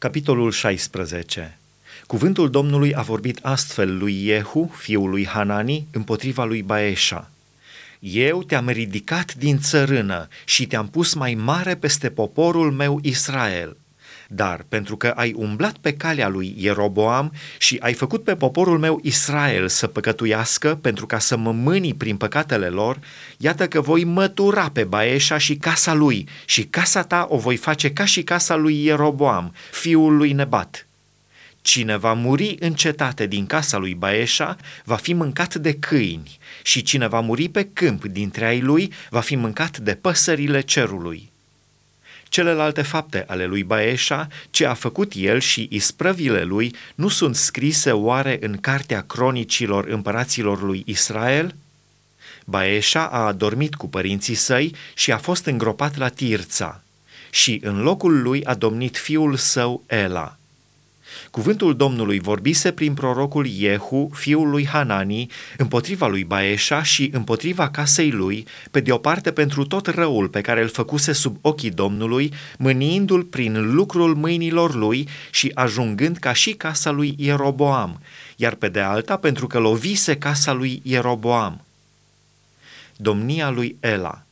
Capitolul 16 Cuvântul Domnului a vorbit astfel lui Iehu, fiul lui Hanani, împotriva lui Baeșa. Eu te-am ridicat din țărână și te-am pus mai mare peste poporul meu Israel. Dar pentru că ai umblat pe calea lui Ieroboam și ai făcut pe poporul meu Israel să păcătuiască pentru ca să mă mâni prin păcatele lor, iată că voi mătura pe Baeșa și casa lui și casa ta o voi face ca și casa lui Ieroboam, fiul lui Nebat. Cine va muri în cetate din casa lui Baeșa va fi mâncat de câini și cine va muri pe câmp dintre ai lui va fi mâncat de păsările cerului. Celelalte fapte ale lui Baeșa, ce a făcut el și isprăvile lui, nu sunt scrise oare în cartea cronicilor împăraților lui Israel? Baeșa a adormit cu părinții săi și a fost îngropat la Tirța și în locul lui a domnit fiul său Ela – Cuvântul Domnului vorbise prin prorocul Iehu, fiul lui Hanani, împotriva lui Baeșa și împotriva casei lui, pe de o parte pentru tot răul pe care îl făcuse sub ochii Domnului, mâniindu-l prin lucrul mâinilor lui și ajungând ca și casa lui Ieroboam, iar pe de alta pentru că lovise casa lui Ieroboam. Domnia lui Ela –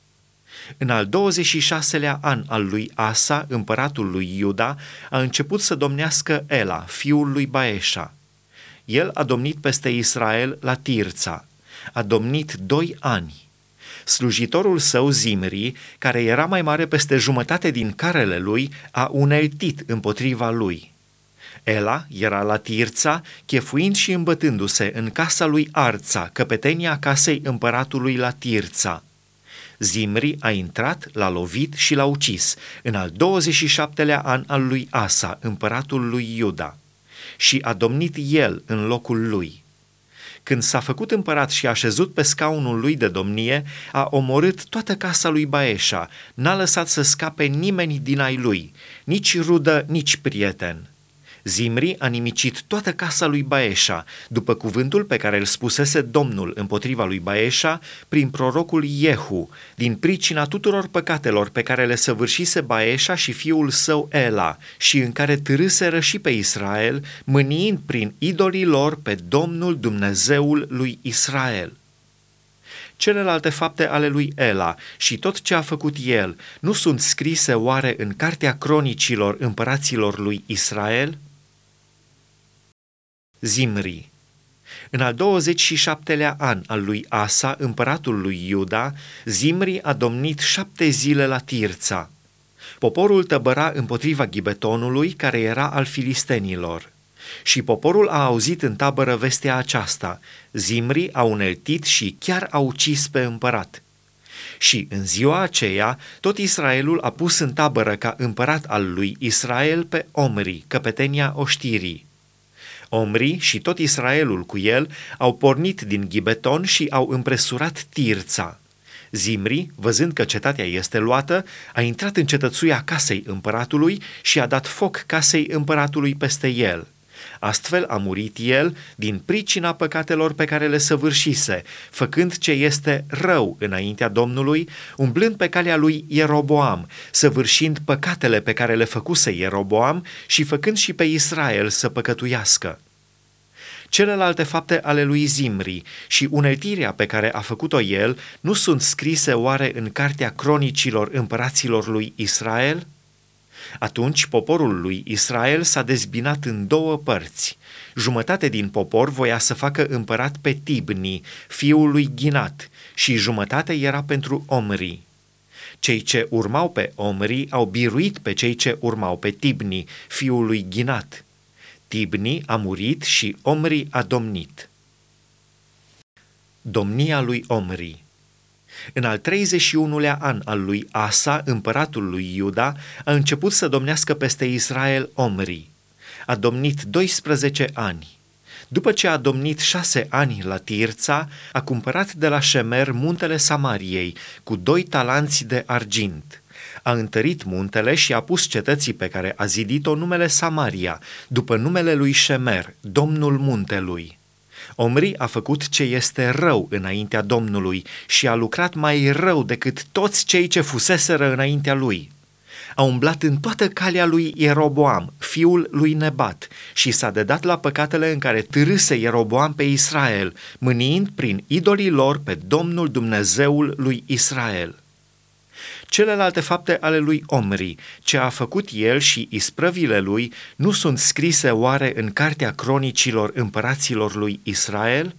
în al 26-lea an al lui Asa, împăratul lui Iuda, a început să domnească Ela, fiul lui Baeșa. El a domnit peste Israel la Tirța. A domnit doi ani. Slujitorul său Zimri, care era mai mare peste jumătate din carele lui, a uneltit împotriva lui. Ela era la Tirța, chefuind și îmbătându-se în casa lui Arța, căpetenia casei împăratului la Tirța – Zimri a intrat, l-a lovit și l-a ucis în al 27-lea an al lui Asa, împăratul lui Iuda, și a domnit el în locul lui. Când s-a făcut împărat și a șezut pe scaunul lui de domnie, a omorât toată casa lui Baeșa, n-a lăsat să scape nimeni din ai lui, nici rudă, nici prieten – Zimri a nimicit toată casa lui Baeșa, după cuvântul pe care îl spusese Domnul împotriva lui Baeșa prin prorocul Iehu, din pricina tuturor păcatelor pe care le săvârșise Baeșa și fiul său Ela și în care târâseră și pe Israel, mâniind prin idolii lor pe Domnul Dumnezeul lui Israel celelalte fapte ale lui Ela și tot ce a făcut el nu sunt scrise oare în cartea cronicilor împăraților lui Israel? Zimri. În al 27-lea an al lui Asa, împăratul lui Iuda, Zimri a domnit șapte zile la Tirța. Poporul tăbăra împotriva Gibetonului, care era al filistenilor. Și poporul a auzit în tabără vestea aceasta. Zimri a uneltit și chiar a ucis pe împărat. Și în ziua aceea, tot Israelul a pus în tabără ca împărat al lui Israel pe Omri, căpetenia oștirii. Omri și tot Israelul cu el au pornit din Gibeton și au împresurat Tirța. Zimri, văzând că cetatea este luată, a intrat în cetățuia casei împăratului și a dat foc casei împăratului peste el. Astfel a murit el din pricina păcatelor pe care le săvârșise, făcând ce este rău înaintea Domnului, umblând pe calea lui Ieroboam, săvârșind păcatele pe care le făcuse Ieroboam și făcând și pe Israel să păcătuiască. Celelalte fapte ale lui Zimri și uneltirea pe care a făcut-o el nu sunt scrise oare în cartea cronicilor împăraților lui Israel? Atunci poporul lui Israel s-a dezbinat în două părți. Jumătate din popor voia să facă împărat pe Tibni, fiul lui Ghinat, și jumătate era pentru Omri. Cei ce urmau pe Omri au biruit pe cei ce urmau pe Tibni, fiul lui Ghinat. Tibni a murit și Omri a domnit. Domnia lui Omri în al 31-lea an al lui Asa, împăratul lui Iuda, a început să domnească peste Israel Omri. A domnit 12 ani. După ce a domnit șase ani la Tirța, a cumpărat de la Șemer muntele Samariei cu doi talanți de argint. A întărit muntele și a pus cetății pe care a zidit-o numele Samaria, după numele lui Șemer, domnul muntelui. Omri a făcut ce este rău înaintea Domnului și a lucrat mai rău decât toți cei ce fuseseră înaintea lui. A umblat în toată calea lui Ieroboam, fiul lui Nebat, și s-a dedat la păcatele în care târâse Ieroboam pe Israel, mâniind prin idolii lor pe Domnul Dumnezeul lui Israel. Celelalte fapte ale lui Omri, ce a făcut el și isprăvile lui, nu sunt scrise oare în cartea cronicilor împăraților lui Israel?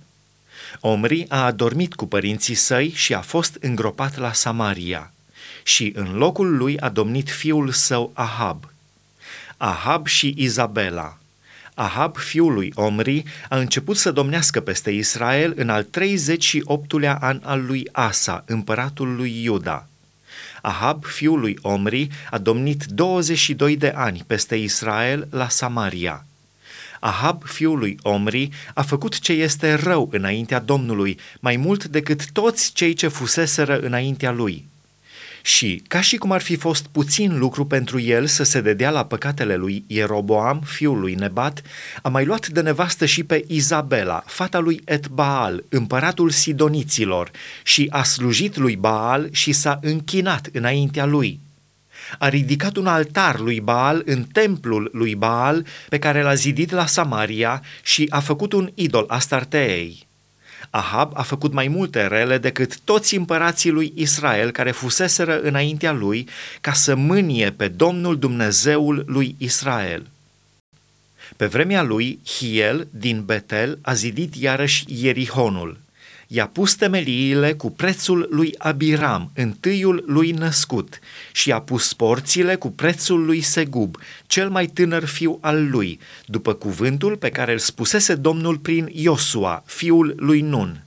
Omri a adormit cu părinții săi și a fost îngropat la Samaria și în locul lui a domnit fiul său Ahab. Ahab și Izabela. Ahab, fiul lui Omri, a început să domnească peste Israel în al 38-lea an al lui Asa, împăratul lui Iuda. Ahab, fiul lui Omri, a domnit 22 de ani peste Israel la Samaria. Ahab, fiul lui Omri, a făcut ce este rău înaintea Domnului, mai mult decât toți cei ce fuseseră înaintea lui. Și, ca și cum ar fi fost puțin lucru pentru el să se dedea la păcatele lui Ieroboam, fiul lui Nebat, a mai luat de nevastă și pe Izabela, fata lui Etbaal, împăratul Sidoniților, și a slujit lui Baal și s-a închinat înaintea lui. A ridicat un altar lui Baal în templul lui Baal pe care l-a zidit la Samaria și a făcut un idol Astarteei. Ahab a făcut mai multe rele decât toți împărații lui Israel care fuseseră înaintea lui ca să mânie pe Domnul Dumnezeul lui Israel. Pe vremea lui, Hiel din Betel a zidit iarăși Ierihonul. I-a pus temeliile cu prețul lui Abiram, întâiul lui născut, și a pus porțile cu prețul lui Segub, cel mai tânăr fiu al lui, după cuvântul pe care îl spusese Domnul prin Iosua, fiul lui Nun.